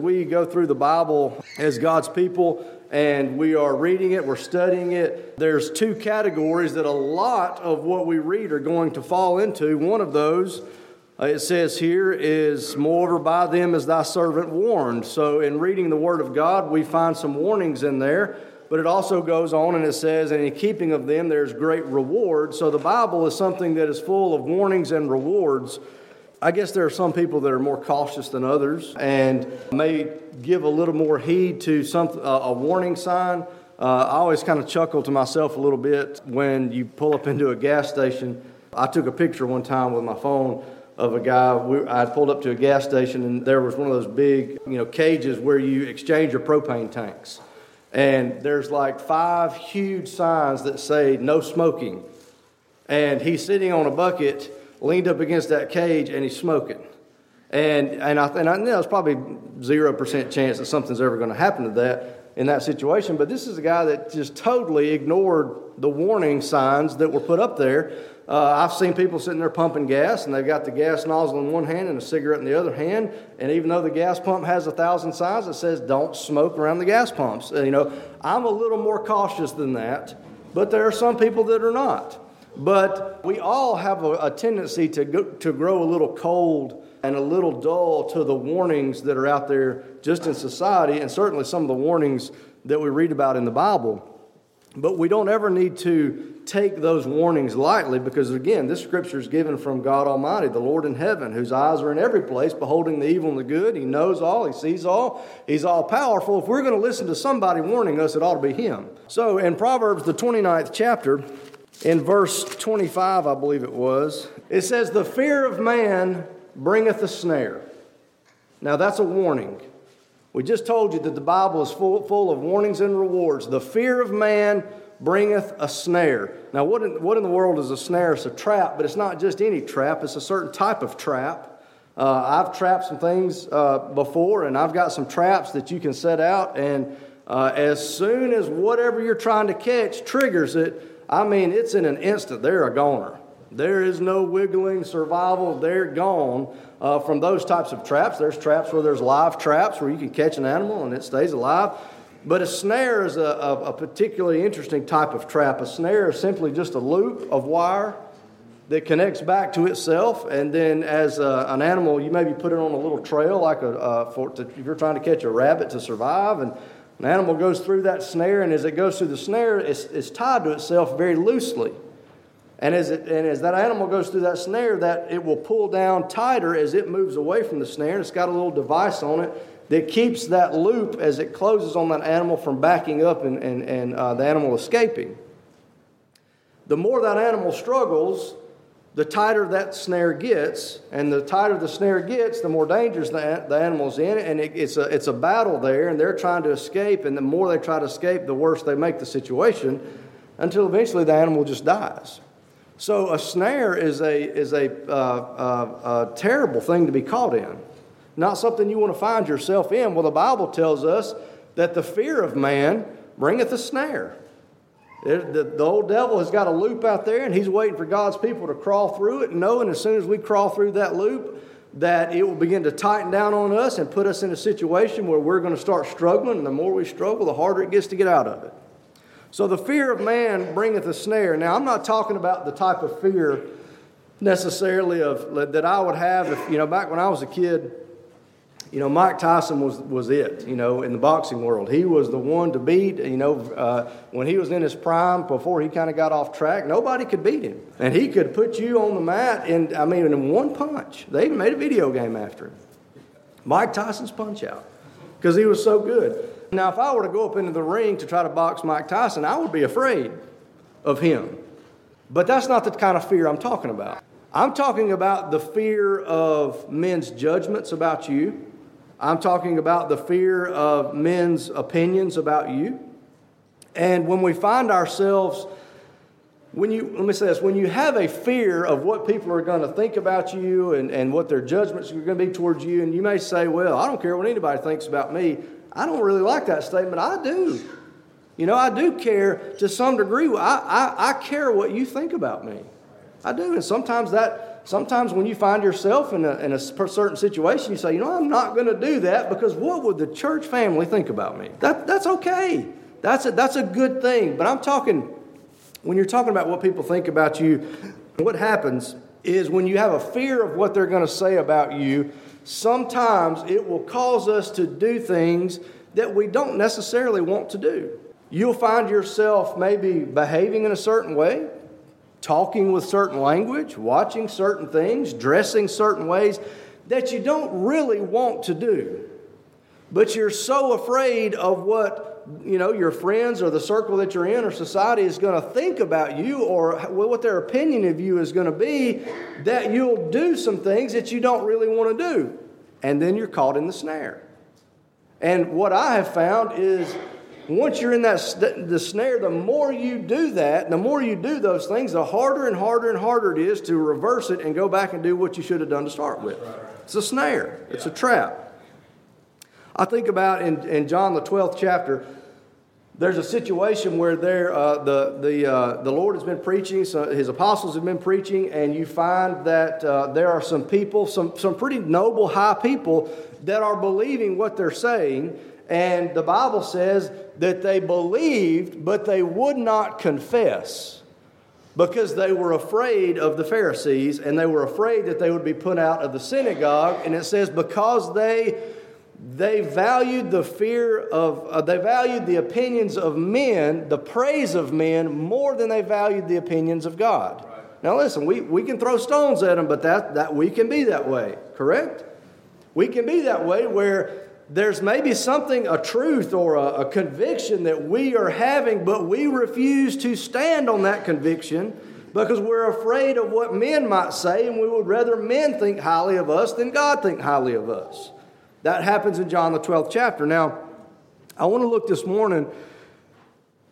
We go through the Bible as God's people and we are reading it, we're studying it. There's two categories that a lot of what we read are going to fall into. One of those, uh, it says here, is moreover by them is thy servant warned. So in reading the Word of God, we find some warnings in there. But it also goes on and it says, and in keeping of them, there's great reward. So the Bible is something that is full of warnings and rewards. I guess there are some people that are more cautious than others and may give a little more heed to some, uh, a warning sign. Uh, I always kind of chuckle to myself a little bit when you pull up into a gas station. I took a picture one time with my phone of a guy. We, I pulled up to a gas station and there was one of those big, you know, cages where you exchange your propane tanks. And there's like five huge signs that say no smoking. And he's sitting on a bucket leaned up against that cage and he's smoking. And, and, I, and I know it's probably 0% chance that something's ever going to happen to that in that situation, but this is a guy that just totally ignored the warning signs that were put up there. Uh, I've seen people sitting there pumping gas, and they've got the gas nozzle in one hand and a cigarette in the other hand. And even though the gas pump has a thousand signs that says "Don't smoke around the gas pumps," you know, I'm a little more cautious than that. But there are some people that are not. But we all have a, a tendency to, go, to grow a little cold and a little dull to the warnings that are out there just in society, and certainly some of the warnings that we read about in the Bible. But we don't ever need to take those warnings lightly because, again, this scripture is given from God Almighty, the Lord in heaven, whose eyes are in every place, beholding the evil and the good. He knows all, He sees all, He's all powerful. If we're going to listen to somebody warning us, it ought to be Him. So, in Proverbs, the 29th chapter, in verse 25, I believe it was, it says, The fear of man bringeth a snare. Now, that's a warning. We just told you that the Bible is full, full of warnings and rewards. The fear of man bringeth a snare. Now, what in, what in the world is a snare? It's a trap, but it's not just any trap, it's a certain type of trap. Uh, I've trapped some things uh, before, and I've got some traps that you can set out, and uh, as soon as whatever you're trying to catch triggers it, I mean, it's in an instant, they're a goner. There is no wiggling, survival, they're gone uh, from those types of traps. There's traps where there's live traps where you can catch an animal and it stays alive. But a snare is a, a, a particularly interesting type of trap. A snare is simply just a loop of wire that connects back to itself, and then as a, an animal, you maybe put it on a little trail, like a, uh, for, to, if you're trying to catch a rabbit to survive, and an animal goes through that snare, and as it goes through the snare, it's, it's tied to itself very loosely. And as, it, and as that animal goes through that snare, that it will pull down tighter as it moves away from the snare. And it's got a little device on it that keeps that loop as it closes on that animal from backing up and, and, and uh, the animal escaping. The more that animal struggles, the tighter that snare gets, and the tighter the snare gets, the more dangerous the, the animal's in, and it, it's, a, it's a battle there, and they're trying to escape, and the more they try to escape, the worse they make the situation, until eventually the animal just dies. So a snare is a, is a, uh, uh, a terrible thing to be caught in, not something you want to find yourself in. Well, the Bible tells us that the fear of man bringeth a snare. The, the old devil has got a loop out there, and he's waiting for God's people to crawl through it, knowing as soon as we crawl through that loop, that it will begin to tighten down on us and put us in a situation where we're going to start struggling. And the more we struggle, the harder it gets to get out of it. So the fear of man bringeth a snare. Now, I'm not talking about the type of fear necessarily of that I would have if, you know, back when I was a kid, you know, Mike Tyson was, was it, you know, in the boxing world. He was the one to beat, you know, uh, when he was in his prime, before he kind of got off track, nobody could beat him. And he could put you on the mat in, I mean, in one punch. They even made a video game after him. Mike Tyson's Punch Out, because he was so good. Now, if I were to go up into the ring to try to box Mike Tyson, I would be afraid of him. But that's not the kind of fear I'm talking about. I'm talking about the fear of men's judgments about you I'm talking about the fear of men's opinions about you. And when we find ourselves, when you, let me say this, when you have a fear of what people are going to think about you and, and what their judgments are going to be towards you, and you may say, well, I don't care what anybody thinks about me. I don't really like that statement. I do. You know, I do care to some degree. I, I, I care what you think about me. I do. And sometimes that sometimes when you find yourself in a, in a certain situation, you say, you know, I'm not going to do that because what would the church family think about me? That, that's okay. That's a, that's a good thing. But I'm talking, when you're talking about what people think about you, what happens is when you have a fear of what they're going to say about you, sometimes it will cause us to do things that we don't necessarily want to do. You'll find yourself maybe behaving in a certain way, talking with certain language, watching certain things, dressing certain ways that you don't really want to do. But you're so afraid of what you know your friends or the circle that you're in or society is going to think about you or what their opinion of you is going to be that you'll do some things that you don't really want to do and then you're caught in the snare and what i have found is once you're in that the snare, the more you do that, the more you do those things, the harder and harder and harder it is to reverse it and go back and do what you should have done to start with. It's a snare, it's a trap. I think about in, in John the 12th chapter, there's a situation where there, uh, the, the, uh, the Lord has been preaching, so his apostles have been preaching, and you find that uh, there are some people, some, some pretty noble, high people, that are believing what they're saying. And the Bible says that they believed, but they would not confess because they were afraid of the Pharisees and they were afraid that they would be put out of the synagogue. And it says, because they they valued the fear of uh, they valued the opinions of men the praise of men more than they valued the opinions of god right. now listen we, we can throw stones at them but that, that we can be that way correct we can be that way where there's maybe something, a truth or a, a, conviction that we are having, but we refuse to stand on that conviction because we're afraid of what men might say, and we would rather men think highly of us than God think highly of us. That happens in John the 12th chapter. Now, I want to look this morning.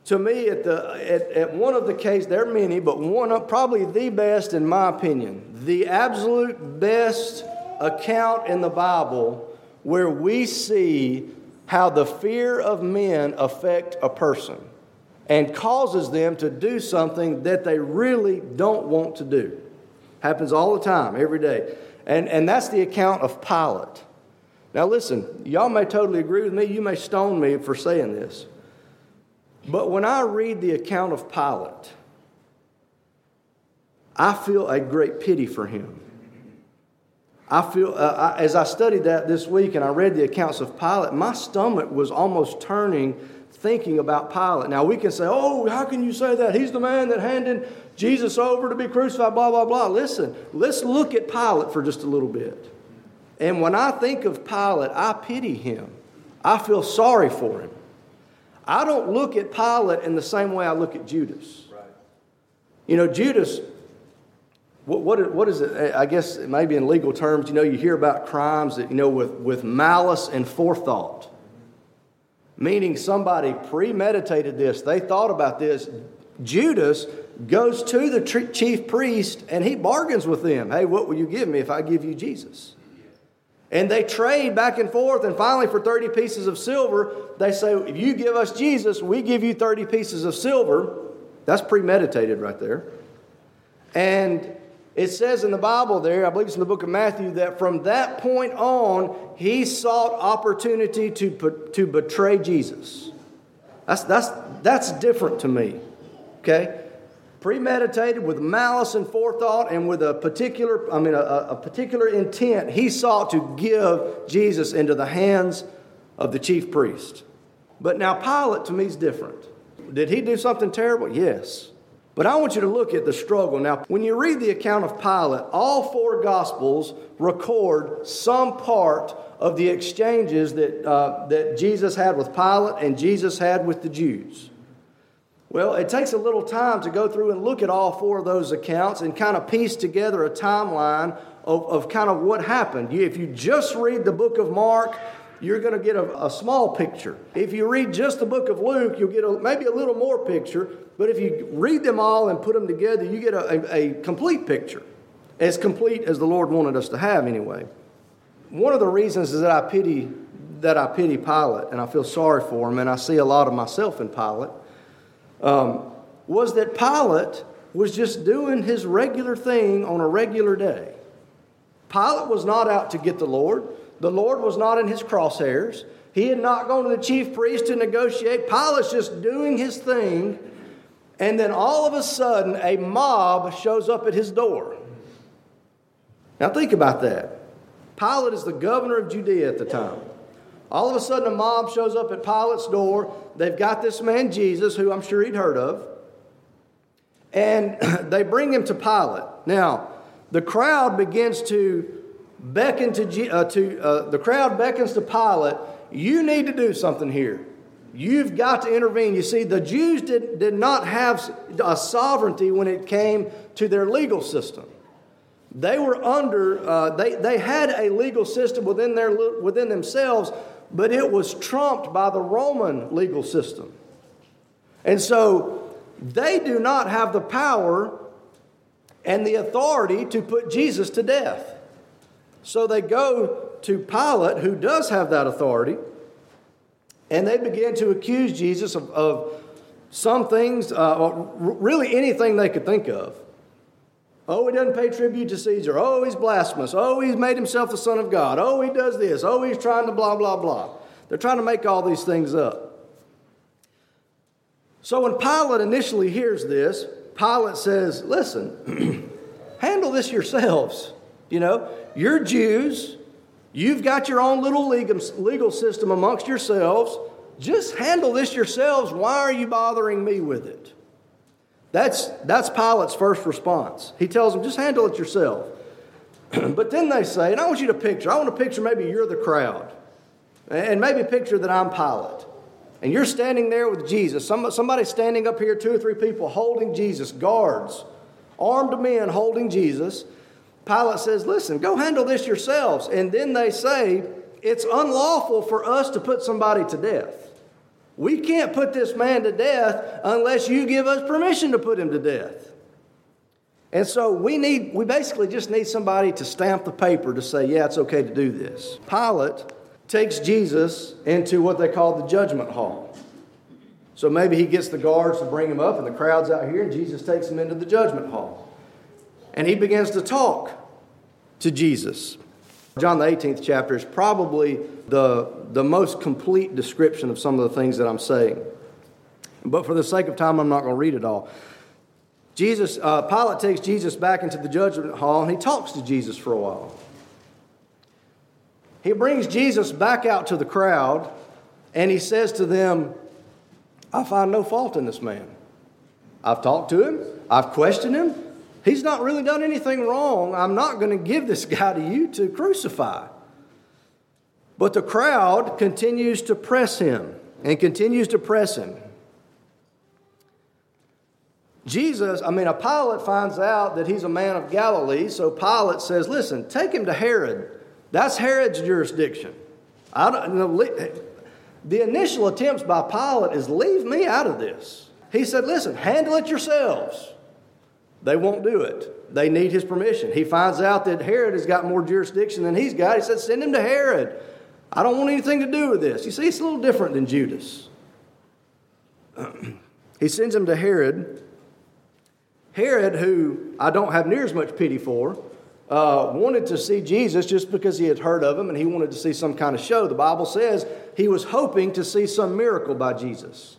To me, at, the, at, at one of the cases, there are many, but one of probably the best, in my opinion, the absolute best account in the Bible where we see how the fear of men affect a person and causes them to do something that they really don't want to do. Happens all the time, every day. And, and that's the account of Pilate. Now, listen, y'all may totally agree with me. You may stone me for saying this. But when I read the account of Pilate, I feel a great pity for him. I feel, uh, I, as I studied that this week and I read the accounts of Pilate, my stomach was almost turning thinking about Pilate. Now we can say, oh, how can you say that? He's the man that handed Jesus over to be crucified, blah, blah, blah. Listen, let's look at Pilate for just a little bit. And when I think of Pilate, I pity him. I feel sorry for him. I don't look at Pilate in the same way I look at Judas. Right. You know, Judas what, what, what is it? I guess maybe in legal terms, you know, you hear about crimes that, you know, with, with malice and forethought, meaning somebody premeditated this. They thought about this. Judas goes to the chief priest and he bargains with them. Hey, what will you give me if I give you Jesus? And they trade back and forth, and finally, for 30 pieces of silver, they say, If you give us Jesus, we give you 30 pieces of silver. That's premeditated right there. And it says in the Bible there, I believe it's in the book of Matthew, that from that point on, he sought opportunity to, to betray Jesus. That's, that's, that's different to me. Okay? Premeditated with malice and forethought and with a particular, I mean, a, a particular intent, he sought to give Jesus into the hands of the chief priest. But now Pilate to me is different. Did he do something terrible? Yes. But I want you to look at the struggle. Now, when you read the account of Pilate, all four Gospels record some part of the exchanges that, uh, that Jesus had with Pilate and Jesus had with the Jews. Well, it takes a little time to go through and look at all four of those accounts and kind of piece together a timeline of, of kind of what happened. If you just read the book of Mark, you're going to get a, a, small picture. If you read just the book of Luke, you'll get a, maybe a little more picture. But if you read them all and put them together, you get a, a, complete picture, as complete as the Lord wanted us to have anyway. One of the reasons is that I pity that I pity Pilate and I feel sorry for him, and I see a lot of myself in Pilate, um, was that Pilate was just doing his regular thing on a regular day. Pilate was not out to get the Lord. The Lord was not in his crosshairs. He had not gone to the chief priest to negotiate. Pilate's just doing his thing. And then all of a sudden, a mob shows up at his door. Now, think about that. Pilate is the governor of Judea at the time. All of a sudden, a mob shows up at Pilate's door. They've got this man, Jesus, who I'm sure he'd heard of. And they bring him to Pilate. Now, the crowd begins to beckon to, uh, to uh, the crowd beckons to Pilate, you need to do something here. You've got to intervene. You see, the Jews did, did not have a sovereignty when it came to their legal system. They were under, uh, they, they had a legal system within, their, within themselves, but it was trumped by the Roman legal system. And so they do not have the power and the authority to put Jesus to death. So they go to Pilate, who does have that authority, and they begin to accuse Jesus of, of some things, uh, really anything they could think of. Oh, he doesn't pay tribute to Caesar. Oh, he's blasphemous. Oh, he's made himself the Son of God. Oh, he does this. Oh, he's trying to blah, blah, blah. They're trying to make all these things up. So when Pilate initially hears this, Pilate says, Listen, handle this yourselves. You know, you're Jews. You've got your own little legal system amongst yourselves. Just handle this yourselves. Why are you bothering me with it? That's, that's Pilate's first response. He tells them, just handle it yourself. but then they say, and I want you to picture, I want to picture maybe you're the crowd. And maybe picture that I'm Pilate. And you're standing there with Jesus. Somebody standing up here, two or three people holding Jesus, guards, armed men holding Jesus. Pilate says, Listen, go handle this yourselves. And then they say, It's unlawful for us to put somebody to death. We can't put this man to death unless you give us permission to put him to death. And so we need, we basically just need somebody to stamp the paper to say, yeah, it's okay to do this. Pilate takes Jesus into what they call the judgment hall. So maybe he gets the guards to bring him up, and the crowd's out here, and Jesus takes him into the judgment hall. And he begins to talk to Jesus. John, the 18th chapter, is probably the, the most complete description of some of the things that I'm saying. But for the sake of time, I'm not going to read it all. Jesus, uh, Pilate takes Jesus back into the judgment hall and he talks to Jesus for a while. He brings Jesus back out to the crowd and he says to them, I find no fault in this man. I've talked to him, I've questioned him, He's not really done anything wrong. I'm not going to give this guy to you to crucify. But the crowd continues to press him and continues to press him. Jesus, I mean, a Pilate finds out that he's a man of Galilee, so Pilate says, Listen, take him to Herod. That's Herod's jurisdiction. I don't, know, the initial attempts by Pilate is leave me out of this. He said, Listen, handle it yourselves. They won't do it. They need his permission. He finds out that Herod has got more jurisdiction than he's got. He says, Send him to Herod. I don't want anything to do with this. You see, it's a little different than Judas. he sends him to Herod. Herod, who I don't have near as much pity for, uh, wanted to see Jesus just because he had heard of him and he wanted to see some kind of show. The Bible says he was hoping to see some miracle by Jesus.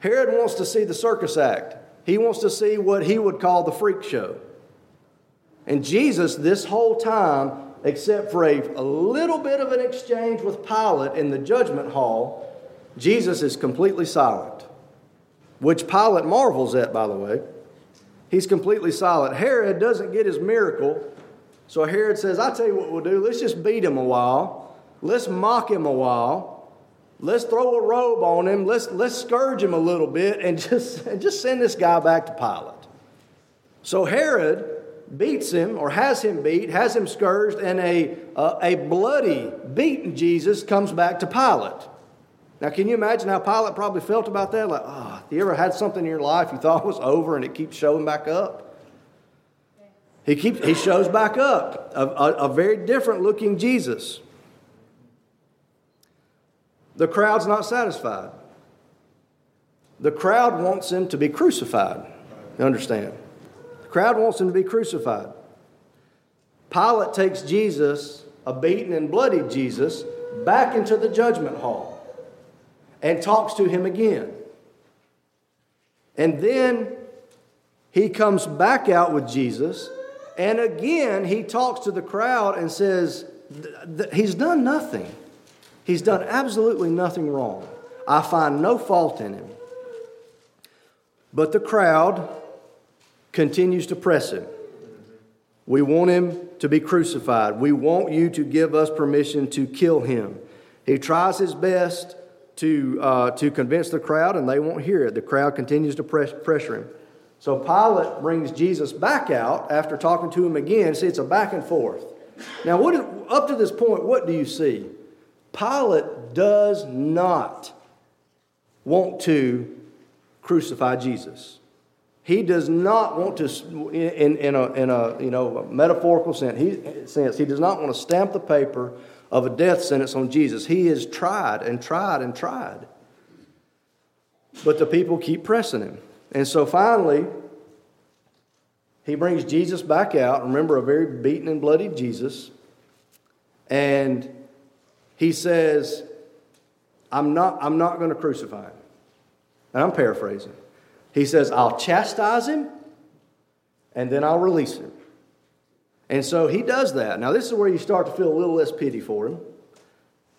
Herod wants to see the circus act. He wants to see what he would call the freak show. And Jesus, this whole time, except for a, a little bit of an exchange with Pilate in the judgment hall, Jesus is completely silent, which Pilate marvels at, by the way. He's completely silent. Herod doesn't get his miracle, so Herod says, I tell you what we'll do, let's just beat him a while, let's mock him a while, Let's throw a robe on him. Let's, let's scourge him a little bit and just, and just send this guy back to Pilate. So Herod beats him or has him beat, has him scourged, and a, uh, a bloody, beaten Jesus comes back to Pilate. Now, can you imagine how Pilate probably felt about that? Like, oh, you ever had something in your life you thought was over and it keeps showing back up? He, keeps, he shows back up, a, a, a very different looking Jesus. The crowd's not satisfied. The crowd wants him to be crucified. You understand? The crowd wants him to be crucified. Pilate takes Jesus, a beaten and bloodied Jesus, back into the judgment hall and talks to him again. And then he comes back out with Jesus, and again he talks to the crowd and says, He's done nothing. He's done absolutely nothing wrong. I find no fault in him. But the crowd continues to press him. We want him to be crucified. We want you to give us permission to kill him. He tries his best to, uh, to convince the crowd, and they won't hear it. The crowd continues to press, pressure him. So Pilate brings Jesus back out after talking to him again. See, it's a back and forth. Now, what up to this point, what do you see? Pilate does not want to crucify Jesus. He does not want to, in, in, a, in a you know, metaphorical sense he, sense, he does not want to stamp the paper of a death sentence on Jesus. He has tried and tried and tried. But the people keep pressing him. And so finally, he brings Jesus back out. Remember, a very beaten and bloody Jesus. And he says, I'm not, I'm not going to crucify him. And I'm paraphrasing. He says, I'll chastise him and then I'll release him. And so he does that. Now, this is where you start to feel a little less pity for him.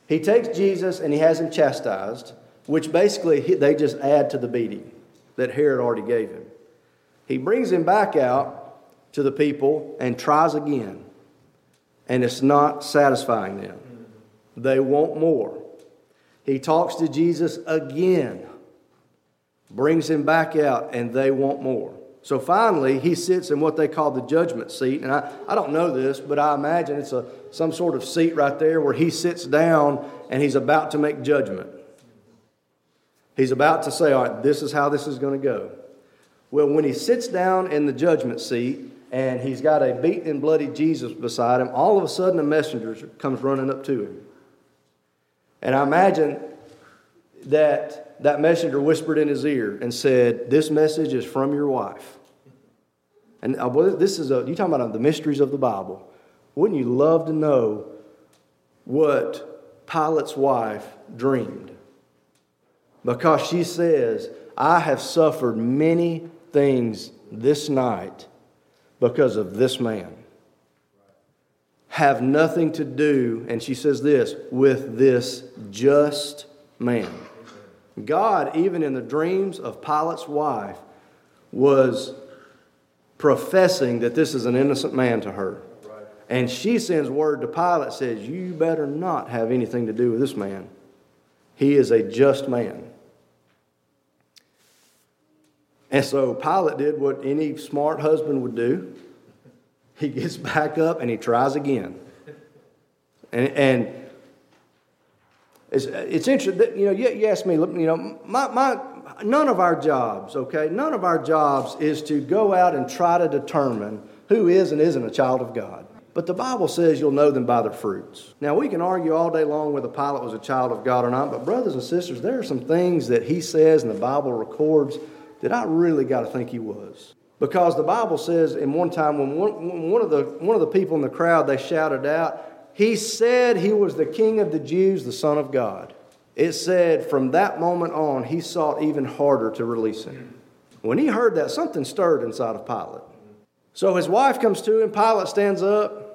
He takes Jesus and he has him chastised, which basically they just add to the beating that Herod already gave him. He brings him back out to the people and tries again, and it's not satisfying them. They want more. He talks to Jesus again brings him back out, and they want more. So finally, he sits in what they call the judgment seat. And I, I don't know this, but I imagine it's a, some sort of seat right there where he sits down and he's about to make judgment. He's about to say, All right, this is how this is going to go. Well, when he sits down in the judgment seat and he's got a beaten and bloody Jesus beside him, all of a sudden a messenger comes running up to him. And I imagine that that messenger whispered in his ear and said, This message is from your wife. And uh, this is a, you talking about the mysteries of the Bible. Wouldn't you love to know what Pilate's wife dreamed? Because she says, I have suffered many things this night because of this man. Have nothing to do, and she says this, with this just man. God, even in the dreams of Pilate's wife, was professing that this is an innocent man to her. And she sends word to Pilate, says, You better not have anything to do with this man. He is a just man. And so Pilate did what any smart husband would do. He gets back up and he tries again. And, and it's, it's interesting you know, you, you ask me, you know, my, my, none of our jobs, okay, none of our jobs is to go out and try to determine who is and isn't a child of God. But the Bible says you'll know them by their fruits. Now, we can argue all day long whether Pilate was a child of God or not, but brothers and sisters, there are some things that he says and the Bible records that I really got to think he was. Because the Bible says in one time when one, one, of the, one of the people in the crowd, they shouted out, he said he was the king of the Jews, the Son of God. It said from that moment on, he sought even harder to release him. When he heard that, something stirred inside of Pilate. So his wife comes to him. Pilate stands up.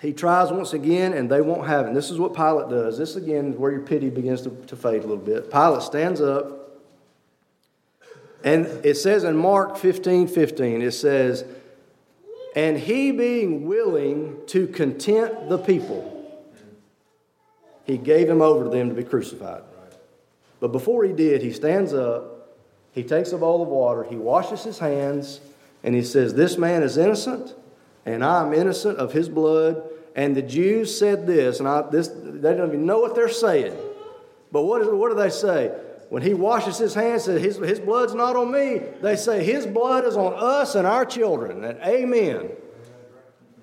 He tries once again, and they won't have him. This is what Pilate does. This, again, is where your pity begins to, to fade a little bit. Pilate stands up, and it says in Mark 15 15, it says, and he being willing to content the people, he gave him over to them to be crucified. But before he did, he stands up, he takes a bowl of water, he washes his hands, and he says, This man is innocent, and I am innocent of his blood. And the Jews said this, and I, this, they don't even know what they're saying. But what, is, what do they say? When he washes his hands, says his, his blood's not on me. They say his blood is on us and our children. And amen.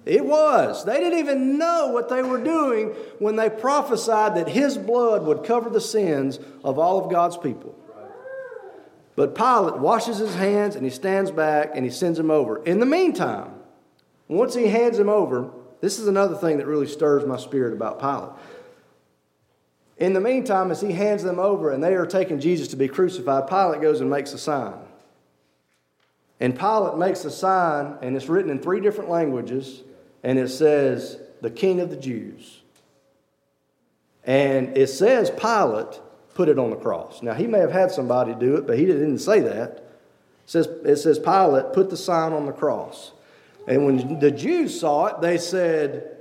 It was. They didn't even know what they were doing when they prophesied that his blood would cover the sins of all of God's people. But Pilate washes his hands and he stands back and he sends him over. In the meantime, once he hands him over, this is another thing that really stirs my spirit about Pilate. In the meantime, as he hands them over and they are taking Jesus to be crucified, Pilate goes and makes a sign. And Pilate makes a sign, and it's written in three different languages, and it says, The King of the Jews. And it says Pilate put it on the cross. Now, he may have had somebody do it, but he didn't say that. It says, it says Pilate put the sign on the cross. And when the Jews saw it, they said,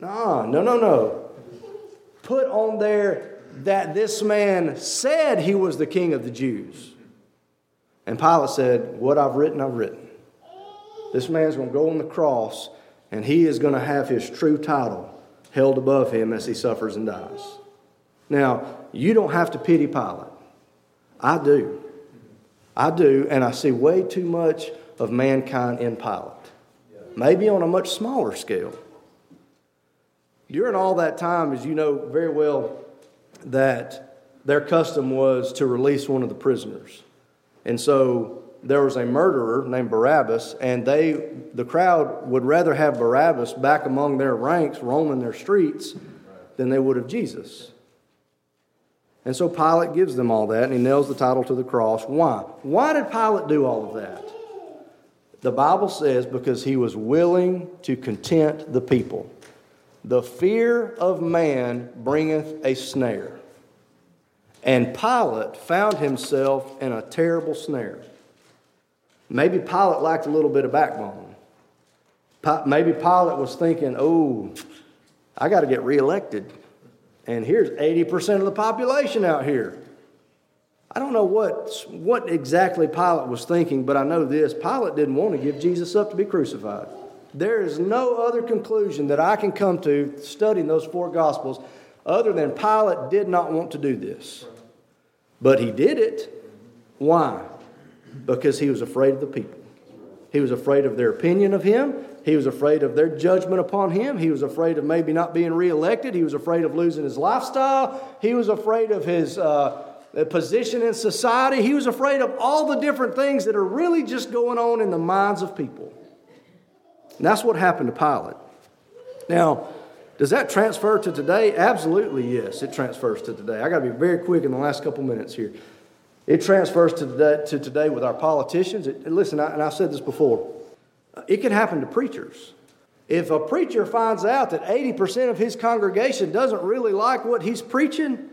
No, no, no, no. Put on there that this man said he was the king of the Jews. And Pilate said, What I've written, I've written. This man's going to go on the cross, and he is going to have his true title held above him as he suffers and dies. Now, you don't have to pity Pilate. I do. I do, and I see way too much of mankind in Pilate. Maybe on a much smaller scale. During all that time, as you know very well, that their custom was to release one of the prisoners. And so there was a murderer named Barabbas, and they, the crowd would rather have Barabbas back among their ranks, roaming their streets, than they would have Jesus. And so Pilate gives them all that and he nails the title to the cross. Why? Why did Pilate do all of that? The Bible says because he was willing to content the people. The fear of man bringeth a snare. And Pilate found himself in a terrible snare. Maybe Pilate lacked a little bit of backbone. Maybe Pilate was thinking, oh, I got to get reelected. And here's 80% of the population out here. I don't know what, what exactly Pilate was thinking, but I know this Pilate didn't want to give Jesus up to be crucified. There is no other conclusion that I can come to studying those four Gospels other than Pilate did not want to do this. But he did it. Why? Because he was afraid of the people. He was afraid of their opinion of him. He was afraid of their judgment upon him. He was afraid of maybe not being reelected. He was afraid of losing his lifestyle. He was afraid of his uh, position in society. He was afraid of all the different things that are really just going on in the minds of people. And that's what happened to Pilate. Now, does that transfer to today? Absolutely, yes, it transfers to today. I got to be very quick in the last couple minutes here. It transfers to today, to today with our politicians. It, listen, I, and I've said this before. It can happen to preachers. If a preacher finds out that 80% of his congregation doesn't really like what he's preaching,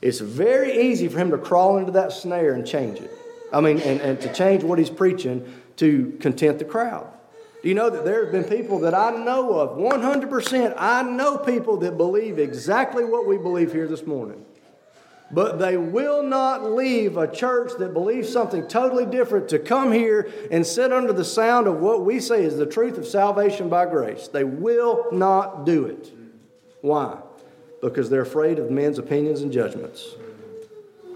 it's very easy for him to crawl into that snare and change it. I mean, and, and to change what he's preaching to content the crowd. Do you know that there have been people that I know of, 100%, I know people that believe exactly what we believe here this morning but they will not leave a church that believes something totally different to come here and sit under the sound of what we say is the truth of salvation by grace. They will not do it. Why? Because they're afraid of men's opinions and judgments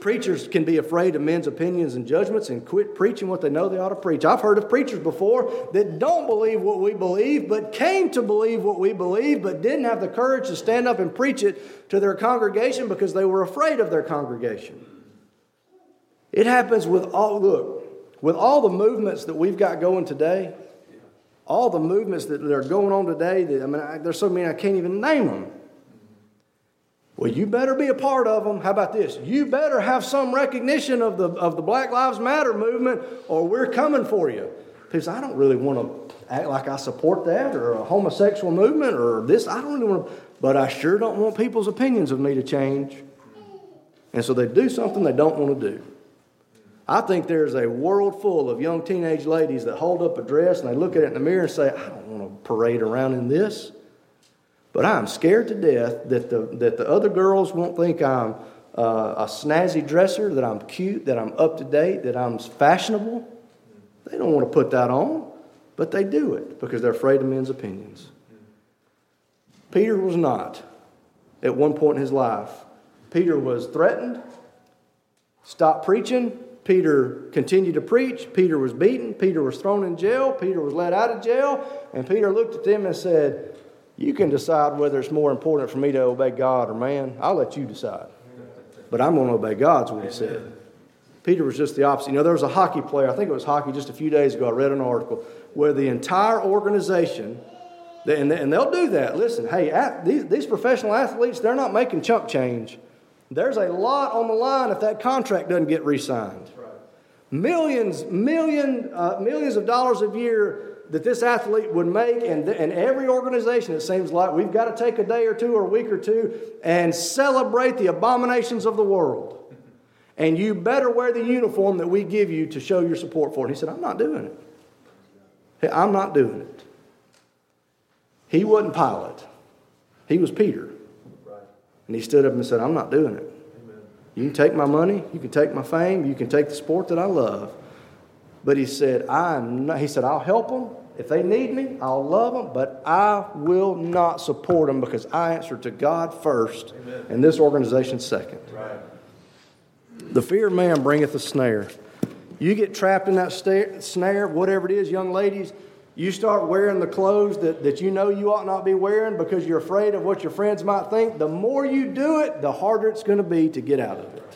preachers can be afraid of men's opinions and judgments and quit preaching what they know they ought to preach. I've heard of preachers before that don't believe what we believe, but came to believe what we believe, but didn't have the courage to stand up and preach it to their congregation because they were afraid of their congregation. It happens with all, look, with all the movements that we've got going today, all the movements that are going on today, that, I mean, I, there's so many I can't even name them. Well, you better be a part of them. How about this? You better have some recognition of the, of the Black Lives Matter movement, or we're coming for you. Because I don't really want to act like I support that, or a homosexual movement, or this. I don't really want to, but I sure don't want people's opinions of me to change. And so they do something they don't want to do. I think there's a world full of young teenage ladies that hold up a dress and they look at it in the mirror and say, I don't want to parade around in this. But I'm scared to death that the, that the other girls won't think I'm uh, a snazzy dresser, that I'm cute, that I'm up to date, that I'm fashionable. They don't want to put that on, but they do it because they're afraid of men's opinions. Peter was not at one point in his life. Peter was threatened, stopped preaching. Peter continued to preach. Peter was beaten. Peter was thrown in jail. Peter was let out of jail. And Peter looked at them and said, you can decide whether it's more important for me to obey God or man. I'll let you decide. But I'm going to obey God's what He said. Peter was just the opposite. You know, there was a hockey player, I think it was hockey just a few days ago, I read an article where the entire organization, and they'll do that. Listen, hey, these, professional athletes, they're not making chump change. There's a lot on the line if that contract doesn't get re signed. Millions, million, uh, millions of dollars a year that this athlete would make, and, and every organization, it seems like, we've got to take a day or two or a week or two and celebrate the abominations of the world. And you better wear the uniform that we give you to show your support for it. He said, I'm not doing it. I'm not doing it. He wasn't Pilate, he was Peter. And he stood up and said, I'm not doing it. You can take my money, you can take my fame, you can take the sport that I love. But he said, I'm not, he said, I'll help them. If they need me, I'll love them, but I will not support them because I answer to God first Amen. and this organization second. Right. The fear of man bringeth a snare. You get trapped in that snare, whatever it is, young ladies, you start wearing the clothes that, that you know you ought not be wearing because you're afraid of what your friends might think, the more you do it, the harder it's going to be to get out of it.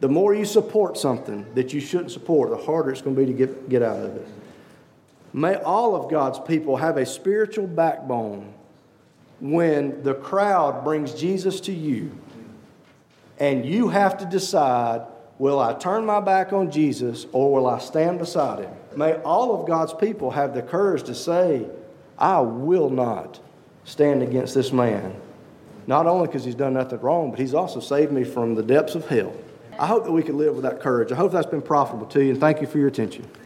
The more you support something that you shouldn't support, the harder it's going to be to get, get out of it. May all of God's people have a spiritual backbone when the crowd brings Jesus to you and you have to decide will I turn my back on Jesus or will I stand beside him? May all of God's people have the courage to say, I will not stand against this man. Not only because he's done nothing wrong, but he's also saved me from the depths of hell. I hope that we can live with that courage. I hope that's been profitable to you, and thank you for your attention.